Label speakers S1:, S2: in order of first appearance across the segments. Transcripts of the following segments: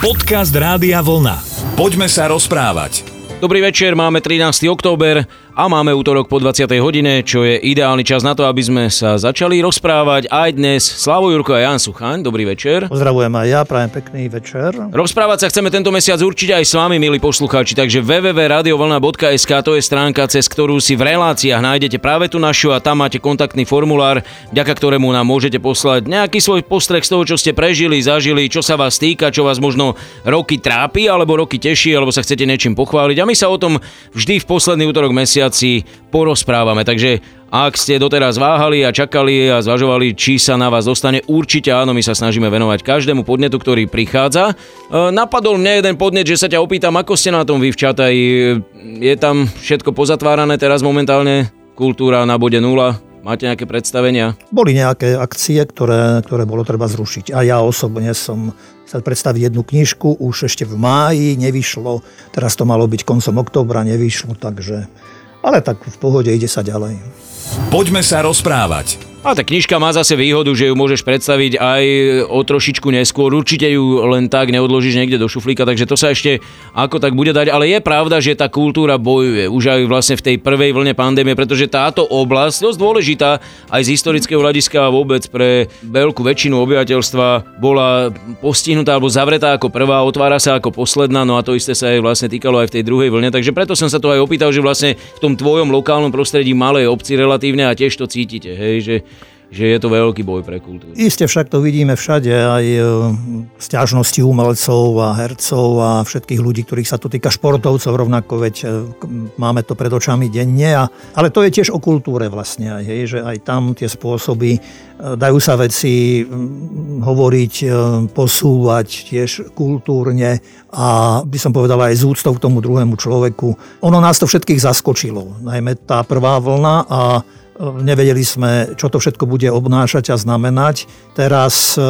S1: Podcast Rádia Vlna. Poďme sa rozprávať.
S2: Dobrý večer, máme 13. október a máme útorok po 20. hodine, čo je ideálny čas na to, aby sme sa začali rozprávať aj dnes. Slavo Jurko a Jan Suchaň, dobrý večer.
S3: Pozdravujem aj ja, prajem pekný večer.
S2: Rozprávať sa chceme tento mesiac určite aj s vami, milí poslucháči, takže www.radiovolna.sk to je stránka, cez ktorú si v reláciách nájdete práve tú našu a tam máte kontaktný formulár, vďaka ktorému nám môžete poslať nejaký svoj postreh z toho, čo ste prežili, zažili, čo sa vás týka, čo vás možno roky trápi, alebo roky teší, alebo sa chcete niečím pochváliť. A my sa o tom vždy v posledný útorok mesiac mesiaci porozprávame. Takže ak ste doteraz váhali a čakali a zvažovali, či sa na vás dostane, určite áno, my sa snažíme venovať každému podnetu, ktorý prichádza. E, napadol mne jeden podnet, že sa ťa opýtam, ako ste na tom vy v Čataj. Je tam všetko pozatvárané teraz momentálne? Kultúra na bode nula? Máte nejaké predstavenia?
S3: Boli nejaké akcie, ktoré, ktoré bolo treba zrušiť. A ja osobne som sa predstaviť jednu knižku, už ešte v máji nevyšlo, teraz to malo byť koncom októbra, nevyšlo, takže ale tak v pohode ide sa ďalej.
S1: Poďme sa rozprávať.
S2: A tá knižka má zase výhodu, že ju môžeš predstaviť aj o trošičku neskôr. Určite ju len tak neodložíš niekde do šuflíka, takže to sa ešte ako tak bude dať. Ale je pravda, že tá kultúra bojuje už aj vlastne v tej prvej vlne pandémie, pretože táto oblasť, dosť dôležitá aj z historického hľadiska vôbec pre veľkú väčšinu obyvateľstva, bola postihnutá alebo zavretá ako prvá, otvára sa ako posledná, no a to isté sa aj vlastne týkalo aj v tej druhej vlne. Takže preto som sa to aj opýtal, že vlastne v tom tvojom lokálnom prostredí malej obci relatívne a tiež to cítite, hej, že že je to veľký boj pre kultúru.
S3: Isté však to vidíme všade, aj e, stiažnosti umelcov a hercov a všetkých ľudí, ktorých sa to týka športovcov rovnako, veď e, máme to pred očami denne. A, ale to je tiež o kultúre vlastne, aj, hej, že aj tam tie spôsoby, e, dajú sa veci hovoriť, posúvať tiež kultúrne a by som povedal aj z úctou k tomu druhému človeku. Ono nás to všetkých zaskočilo, najmä tá prvá vlna a Nevedeli sme, čo to všetko bude obnášať a znamenať. Teraz e,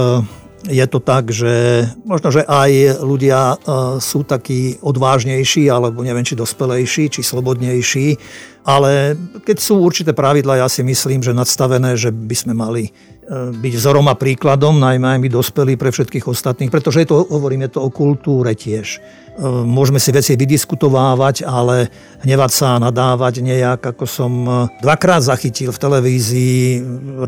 S3: je to tak, že možno, že aj ľudia e, sú takí odvážnejší, alebo neviem, či dospelejší, či slobodnejší, ale keď sú určité pravidla, ja si myslím, že nadstavené, že by sme mali byť vzorom a príkladom, najmä aj my dospelí pre všetkých ostatných, pretože je to, hovorím, je to o kultúre tiež. E, môžeme si veci vydiskutovávať, ale hnevať sa a nadávať nejak, ako som e, dvakrát zachytil v televízii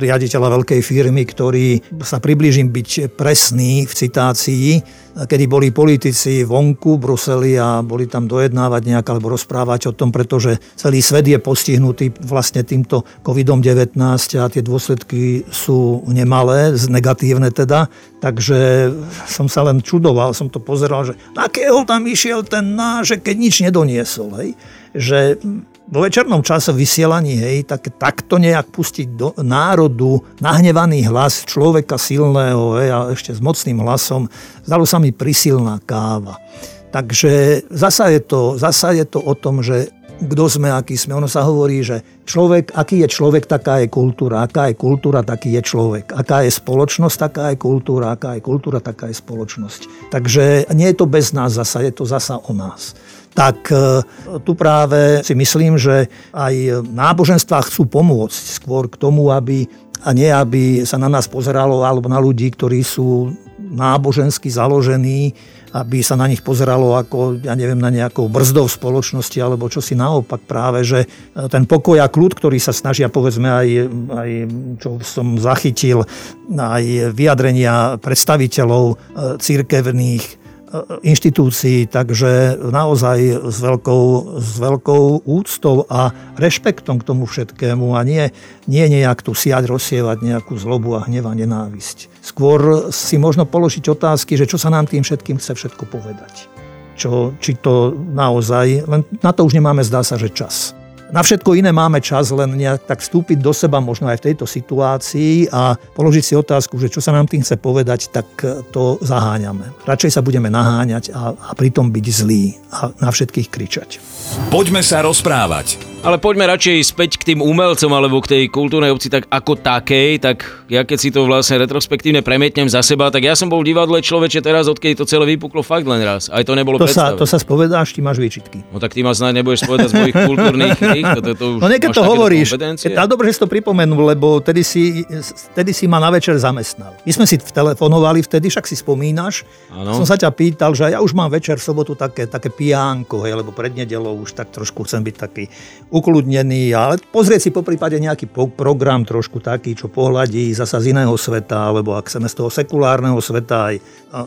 S3: riaditeľa veľkej firmy, ktorý sa priblížim byť presný v citácii, kedy boli politici vonku v Bruseli a boli tam dojednávať nejak alebo rozprávať o tom, pretože celý svet je postihnutý vlastne týmto COVID-19 a tie dôsledky sú nemalé, negatívne teda. Takže som sa len čudoval, som to pozeral, že akého tam išiel ten náš, keď nič nedoniesol. Hej? Že vo večernom čase vysielaní, hej, tak, takto nejak pustiť do národu nahnevaný hlas človeka silného hej, a ešte s mocným hlasom, zdalo sa mi prisilná káva. Takže zasa je to, zasa je to o tom, že kto sme, aký sme. Ono sa hovorí, že človek, aký je človek, taká je kultúra. Aká je kultúra, taký je človek. Aká je spoločnosť, taká je kultúra. Aká je kultúra, taká je spoločnosť. Takže nie je to bez nás zasa, je to zasa o nás tak e, tu práve si myslím, že aj náboženstvá chcú pomôcť skôr k tomu, aby a nie aby sa na nás pozeralo alebo na ľudí, ktorí sú nábožensky založení, aby sa na nich pozeralo ako, ja neviem, na nejakou brzdou spoločnosti, alebo čo si naopak práve, že ten pokoj a kľud, ktorý sa snažia, povedzme aj, aj čo som zachytil, aj vyjadrenia predstaviteľov e, církevných inštitúcií, takže naozaj s veľkou, s veľkou úctou a rešpektom k tomu všetkému a nie, nie nejak tu siať, rozsievať nejakú zlobu a hneva, nenávisť. Skôr si možno položiť otázky, že čo sa nám tým všetkým chce všetko povedať. Čo, či to naozaj, len na to už nemáme zdá sa, že čas. Na všetko iné máme čas, len tak vstúpiť do seba možno aj v tejto situácii a položiť si otázku, že čo sa nám tým chce povedať, tak to zaháňame. Radšej sa budeme naháňať a, a pritom byť zlí a na všetkých kričať.
S1: Poďme sa rozprávať.
S2: Ale poďme radšej späť k tým umelcom alebo k tej kultúrnej obci tak ako takej, tak ja keď si to vlastne retrospektívne premietnem za seba, tak ja som bol v divadle človeče teraz, odkedy to celé vypuklo fakt len raz. Aj to nebolo
S3: to sa, to sa spovedáš, ty máš výčitky.
S2: No tak ty ma snáď nebudeš povedať z mojich kultúrnych kníh. To, to, to už
S3: no niekedy to hovoríš. To dobre, že si to pripomenul, lebo tedy si, tedy si ma na večer zamestnal. My sme si telefonovali vtedy, však si spomínaš. Ano. Som sa ťa pýtal, že ja už mám večer v sobotu také, také pijánko, hej, lebo pred nedelou už tak trošku chcem byť taký ukludnený, ale pozrieť si po prípade nejaký program trošku taký, čo pohľadí zasa z iného sveta, alebo ak chceme z toho sekulárneho sveta aj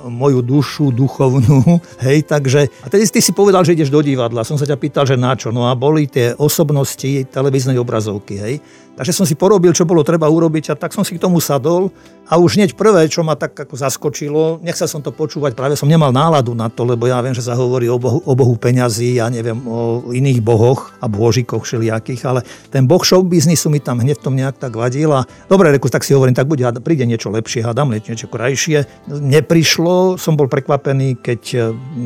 S3: moju dušu duchovnú, hej, takže a tedy ty si povedal, že ideš do divadla, som sa ťa pýtal, že na čo, no a boli tie osobnosti televíznej obrazovky, hej, Takže som si porobil, čo bolo treba urobiť a tak som si k tomu sadol a už hneď prvé, čo ma tak ako zaskočilo, nechcel som to počúvať, práve som nemal náladu na to, lebo ja viem, že sa hovorí o bohu, o bohu peňazí, ja neviem, o iných bohoch a božikoch všelijakých, ale ten boh show biznisu mi tam hneď v tom nejak tak vadil a dobre, reku, tak si hovorím, tak bude, príde niečo lepšie, hádam, niečo krajšie. Neprišlo, som bol prekvapený, keď e,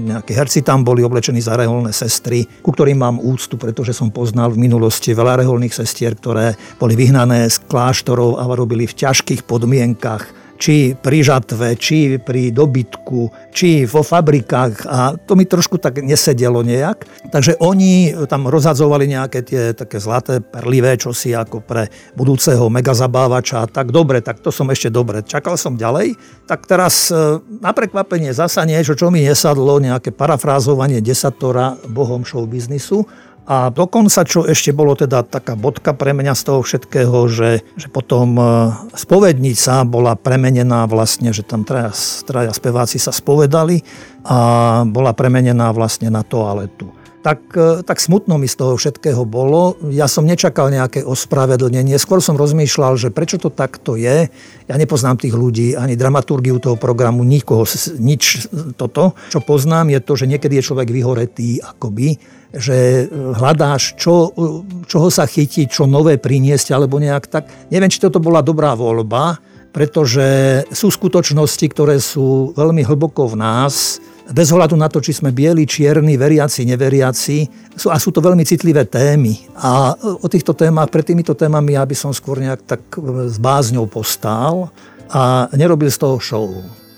S3: nejakí herci tam boli oblečení za reholné sestry, ku ktorým mám úctu, pretože som poznal v minulosti veľa reholných sestier, ktoré boli vyhnané z kláštorov a robili v ťažkých podmienkach či pri žatve, či pri dobytku, či vo fabrikách a to mi trošku tak nesedelo nejak. Takže oni tam rozhadzovali nejaké tie také zlaté perlivé čosi ako pre budúceho megazabávača. Tak dobre, tak to som ešte dobre. Čakal som ďalej. Tak teraz e, na prekvapenie zasa niečo, čo mi nesadlo, nejaké parafrázovanie desatora bohom show biznisu a dokonca, čo ešte bolo teda taká bodka pre mňa z toho všetkého, že, že potom e, spovednica bola premenená vlastne, že tam traja, traja speváci sa spovedali a bola premenená vlastne na toaletu tak, e, tak smutno mi z toho všetkého bolo. Ja som nečakal nejaké ospravedlnenie, skôr som rozmýšľal, že prečo to takto je. Ja nepoznám tých ľudí, ani dramaturgiu toho programu, nikoho, nič toto. Čo poznám je to, že niekedy je človek vyhoretý akoby že e, hľadáš, čo, e, čoho sa chytiť, čo nové priniesť, alebo nejak tak. Neviem, či toto bola dobrá voľba, pretože sú skutočnosti, ktoré sú veľmi hlboko v nás, bez ohľadu na to, či sme bieli, čierni, veriaci, neveriaci. Sú, a sú to veľmi citlivé témy. A o týchto témach, pred týmito témami ja by som skôr nejak tak e, s bázňou postál a nerobil z toho show.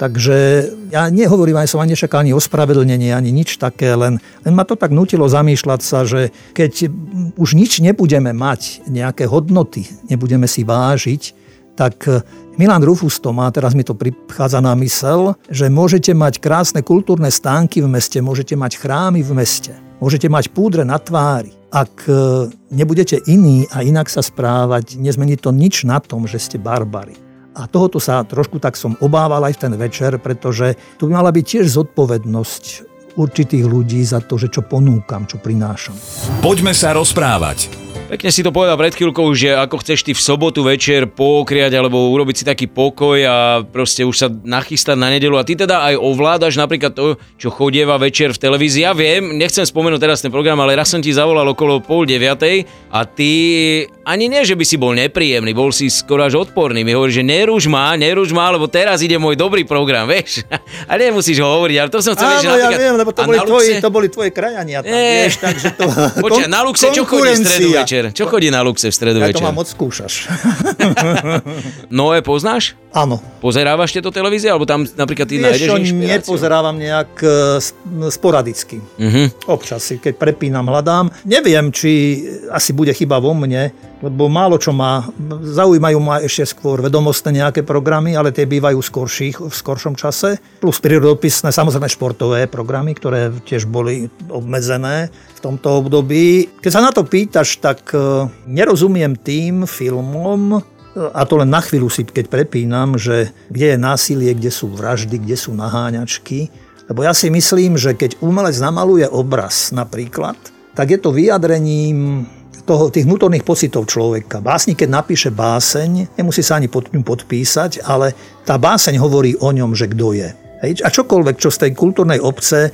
S3: Takže ja nehovorím, aj som ani nečakal ani ospravedlnenie, ani nič také, len, len ma to tak nutilo zamýšľať sa, že keď už nič nebudeme mať, nejaké hodnoty nebudeme si vážiť, tak Milan Rufus to má, teraz mi to prichádza na mysel, že môžete mať krásne kultúrne stánky v meste, môžete mať chrámy v meste, môžete mať púdre na tvári. Ak e, nebudete iní a inak sa správať, nezmení to nič na tom, že ste barbary. A tohoto sa trošku tak som obával aj v ten večer, pretože tu by mala byť tiež zodpovednosť určitých ľudí za to, že čo ponúkam, čo prinášam.
S1: Poďme sa rozprávať.
S2: Pekne si to povedal pred chvíľkou, že ako chceš ty v sobotu večer pokriať alebo urobiť si taký pokoj a proste už sa nachystať na nedelu a ty teda aj ovládaš napríklad to, čo chodieva večer v televízii. Ja viem, nechcem spomenúť teraz ten program, ale raz som ti zavolal okolo pol deviatej a ty ani nie, že by si bol nepríjemný, bol si skoro až odporný. Mi hovorí, že nerúž ma, nerúž ma, lebo teraz ide môj dobrý program, vieš. A nemusíš ho hovoriť, ale to som chcel,
S3: Áno, že ja viem, lebo to boli, Luxe... tvoji, to boli tvoje krajania tam, vieš, takže to...
S2: Počkaj, na Luxe čo chodí v stredu večer. Čo chodí na Luxe v stredu ja večer?
S3: Ja to mám odskúšaš.
S2: Noé poznáš?
S3: Áno.
S2: Pozerávaš tieto televízie, alebo tam napríklad ty
S3: Vieš,
S2: nájdeš čo,
S3: nepozerávam nejak uh, sporadicky. Uh-huh. Občas keď prepínam, hľadám. Neviem, či asi bude chyba vo mne, lebo málo čo má, zaujímajú ma ešte skôr vedomostné nejaké programy, ale tie bývajú skorších, v skoršom čase, plus prírodopisné, samozrejme športové programy, ktoré tiež boli obmedzené v tomto období. Keď sa na to pýtaš, tak e, nerozumiem tým filmom, e, a to len na chvíľu si, keď prepínam, že kde je násilie, kde sú vraždy, kde sú naháňačky. Lebo ja si myslím, že keď umelec namaluje obraz napríklad, tak je to vyjadrením toho, tých vnútorných pocitov človeka. Básnik, keď napíše báseň, nemusí sa ani pod ňu podpísať, ale tá báseň hovorí o ňom, že kto je. Hej, a čokoľvek, čo z tej kultúrnej obce eh,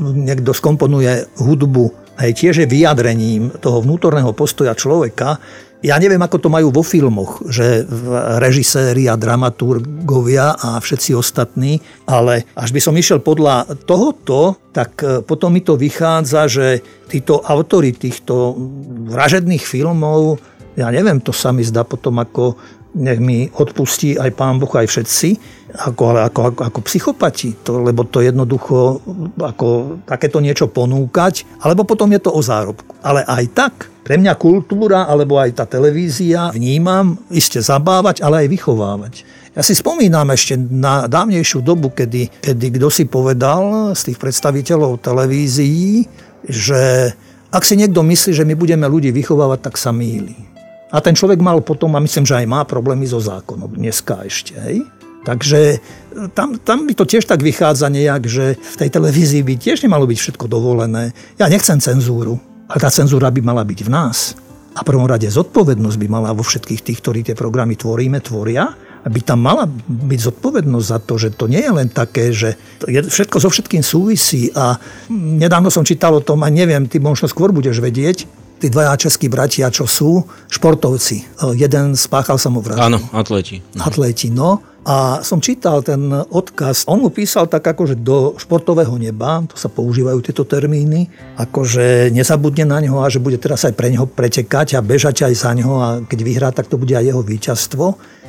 S3: niekto skomponuje hudbu, hej, tiež je vyjadrením toho vnútorného postoja človeka, Ja neviem, ako to majú vo filmoch, že režiséri a dramaturgovia a všetci ostatní, ale až by som išiel podľa tohoto, tak e, potom mi to vychádza, že títo autory týchto vražedných filmov, ja neviem, to sa mi zdá potom ako nech mi odpustí aj pán Boh, aj všetci, ako, ale ako, ako, ako psychopati, to, lebo to jednoducho ako takéto niečo ponúkať, alebo potom je to o zárobku. Ale aj tak, pre mňa kultúra, alebo aj tá televízia vnímam iste zabávať, ale aj vychovávať. Ja si spomínam ešte na dávnejšiu dobu, kedy, kedy kto si povedal z tých predstaviteľov televízií, že ak si niekto myslí, že my budeme ľudí vychovávať, tak sa míli. A ten človek mal potom, a myslím, že aj má problémy so zákonom dneska ešte. Hej? Takže e, tam, tam by to tiež tak vychádza nejak, že v tej televízii by tiež nemalo byť všetko dovolené. Ja nechcem cenzúru, ale tá cenzúra by mala byť v nás. A prvom rade zodpovednosť by mala vo všetkých tých, ktorí tie programy tvoríme, tvoria, aby tam mala byť zodpovednosť za to, že to nie je len také, že všetko so všetkým súvisí a nedávno som čítal o tom a neviem, ty možno skôr budeš vedieť, tí dvaja českí bratia, čo sú športovci. Jeden spáchal samovraždu.
S2: Áno, atleti.
S3: Atleti, no. A som čítal ten odkaz, on mu písal tak akože do športového neba, to sa používajú tieto termíny, akože nezabudne na ňo a že bude teraz aj pre neho pretekať a bežať aj za ňo a keď vyhrá, tak to bude aj jeho víťazstvo.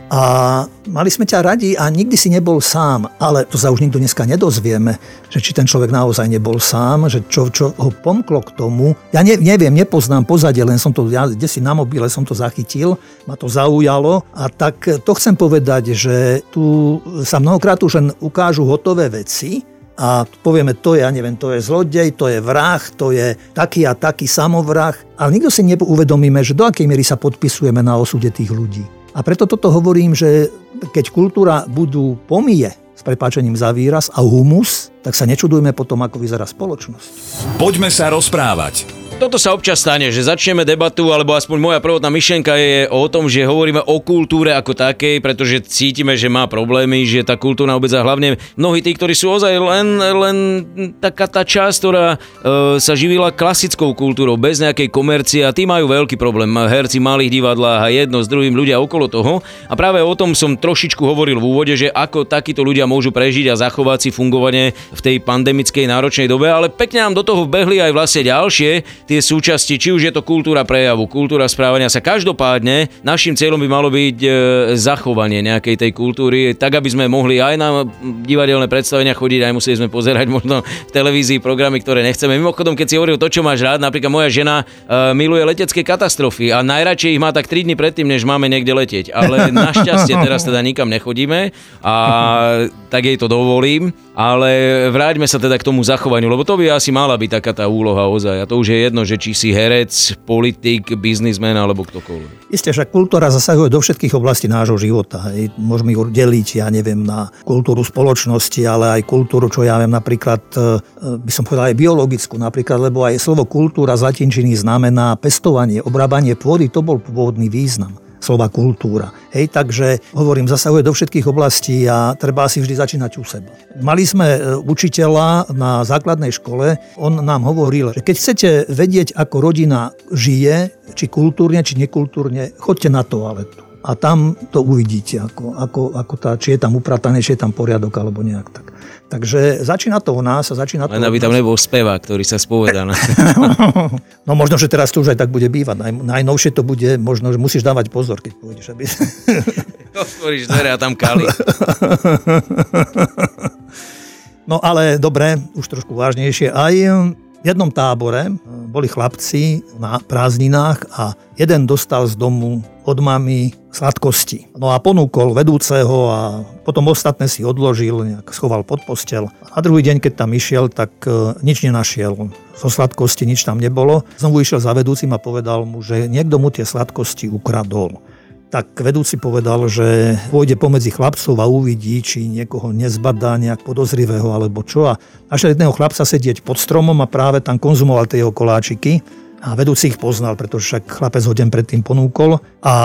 S3: A mali sme ťa radi a nikdy si nebol sám, ale to sa už nikto dneska nedozvieme, že či ten človek naozaj nebol sám, že čo, čo ho pomklo k tomu. Ja ne, neviem, nepoznám pozadie, len som to, ja kde si na mobile som to zachytil, ma to zaujalo a tak to chcem povedať, že tu sa mnohokrát už len ukážu hotové veci, a povieme, to je, ja neviem, to je zlodej, to je vrah, to je taký a taký samovrah, ale nikto si neuvedomíme, že do akej miery sa podpisujeme na osude tých ľudí. A preto toto hovorím, že keď kultúra budú pomije s prepáčením za výraz a humus, tak sa nečudujme potom, ako vyzerá spoločnosť.
S1: Poďme sa rozprávať.
S2: Toto sa občas stane, že začneme debatu, alebo aspoň moja prvotná myšlienka je o tom, že hovoríme o kultúre ako takej, pretože cítime, že má problémy, že tá kultúra obec a hlavne mnohí tí, ktorí sú ozaj len, len taká tá časť, ktorá e, sa živila klasickou kultúrou, bez nejakej komercie a tí majú veľký problém. Herci malých divadlách a jedno s druhým ľudia okolo toho. A práve o tom som trošičku hovoril v úvode, že ako takíto ľudia môžu prežiť a zachovať si fungovanie v tej pandemickej náročnej dobe, ale pekne nám do toho vbehli aj vlastne ďalšie tie súčasti, či už je to kultúra prejavu, kultúra správania sa. Každopádne našim cieľom by malo byť e, zachovanie nejakej tej kultúry, tak aby sme mohli aj na divadelné predstavenia chodiť, aj museli sme pozerať možno v televízii programy, ktoré nechceme. Mimochodom, keď si hovoril to, čo máš rád, napríklad moja žena e, miluje letecké katastrofy a najradšej ich má tak 3 dní predtým, než máme niekde letieť. Ale našťastie teraz teda nikam nechodíme a tak jej to dovolím. Ale vráťme sa teda k tomu zachovaniu, lebo to by asi mala byť taká tá úloha ozaj. A to už je jedno, že či si herec, politik, biznismen alebo ktokoľvek.
S3: Isté, že kultúra zasahuje do všetkých oblastí nášho života. Môžeme ju deliť, ja neviem, na kultúru spoločnosti, ale aj kultúru, čo ja viem, napríklad, e, by som povedal aj biologickú, napríklad, lebo aj slovo kultúra z latinčiny znamená pestovanie, obrábanie pôdy, to bol pôvodný význam slova kultúra. Hej, takže hovorím, zasahuje do všetkých oblastí a treba si vždy začínať u seba. Mali sme e, učiteľa na základnej škole, on nám hovoril, že keď chcete vedieť, ako rodina žije, či kultúrne, či nekultúrne, chodte na toaletu. A tam to uvidíte, ako, ako, tá, či je tam upratané, či je tam poriadok, alebo nejak tak. Takže začína to u nás a začína to
S2: Len aby tam nebol spevák, ktorý sa spovedá. Na...
S3: no možno, že teraz to už aj tak bude bývať. Naj, najnovšie to bude, možno, že musíš dávať pozor, keď pôjdeš. Aby...
S2: Otvoríš dvere a tam kali.
S3: no ale dobre, už trošku vážnejšie. Aj v jednom tábore boli chlapci na prázdninách a jeden dostal z domu od mamy sladkosti. No a ponúkol vedúceho a potom ostatné si odložil, nejak schoval pod postel. A druhý deň, keď tam išiel, tak e, nič nenašiel. Zo sladkosti nič tam nebolo. Znovu išiel za vedúcim a povedal mu, že niekto mu tie sladkosti ukradol tak vedúci povedal, že pôjde pomedzi chlapcov a uvidí, či niekoho nezbadá nejak podozrivého alebo čo. A našiel jedného chlapca sedieť pod stromom a práve tam konzumoval tie jeho koláčiky. A vedúci ich poznal, pretože však chlapec ho deň predtým ponúkol. A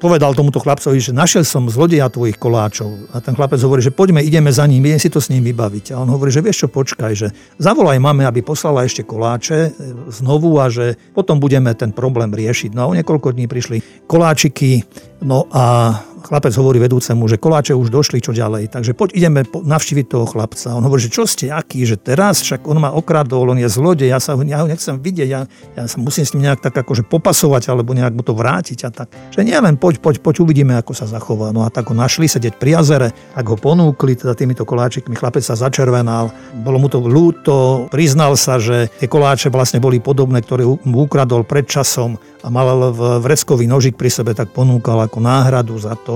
S3: povedal tomuto chlapcovi, že našiel som zlodeja tvojich koláčov. A ten chlapec hovorí, že poďme, ideme za ním, idem si to s ním vybaviť. A on hovorí, že vieš čo, počkaj, že zavolaj mame, aby poslala ešte koláče e, znovu a že potom budeme ten problém riešiť. No a o niekoľko dní prišli koláčiky, no a chlapec hovorí vedúcemu, že koláče už došli, čo ďalej. Takže poď ideme navštíviť toho chlapca. On hovorí, že čo ste, aký, že teraz však on ma okradol, on je zlodej, ja, sa, ja ho nechcem vidieť, ja, ja sa musím s ním nejak tak akože popasovať alebo nejak mu to vrátiť a tak. Že nie len poď, poď, poď, uvidíme, ako sa zachová. No a tak ho našli sedieť pri jazere, ak ho ponúkli teda týmito koláčikmi, chlapec sa začervenal, bolo mu to ľúto, priznal sa, že tie koláče vlastne boli podobné, ktoré mu ukradol pred časom a mal vreckový nožik pri sebe, tak ponúkal ako náhradu za to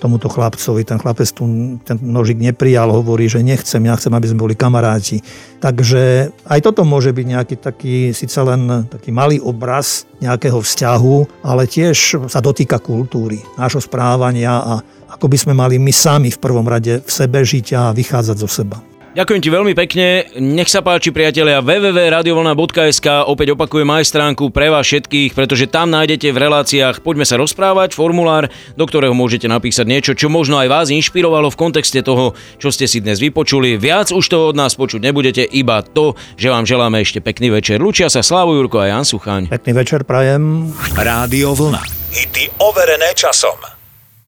S3: tomuto chlapcovi. Ten chlapec tu ten nožik neprijal, hovorí, že nechcem, ja chcem, aby sme boli kamaráti. Takže aj toto môže byť nejaký taký, síce len taký malý obraz nejakého vzťahu, ale tiež sa dotýka kultúry, nášho správania a ako by sme mali my sami v prvom rade v sebe žiť a vychádzať zo seba.
S2: Ďakujem ti veľmi pekne. Nech sa páči priatelia www.radiovolna.sk opäť opakujem aj stránku pre vás všetkých, pretože tam nájdete v reláciách Poďme sa rozprávať formulár, do ktorého môžete napísať niečo, čo možno aj vás inšpirovalo v kontexte toho, čo ste si dnes vypočuli. Viac už to od nás počuť nebudete, iba to, že vám želáme ešte pekný večer. Lučia sa Slavu Jurko a Jan Suchaň.
S3: Pekný večer prajem.
S1: Rádio Vlna. Hity overené časom.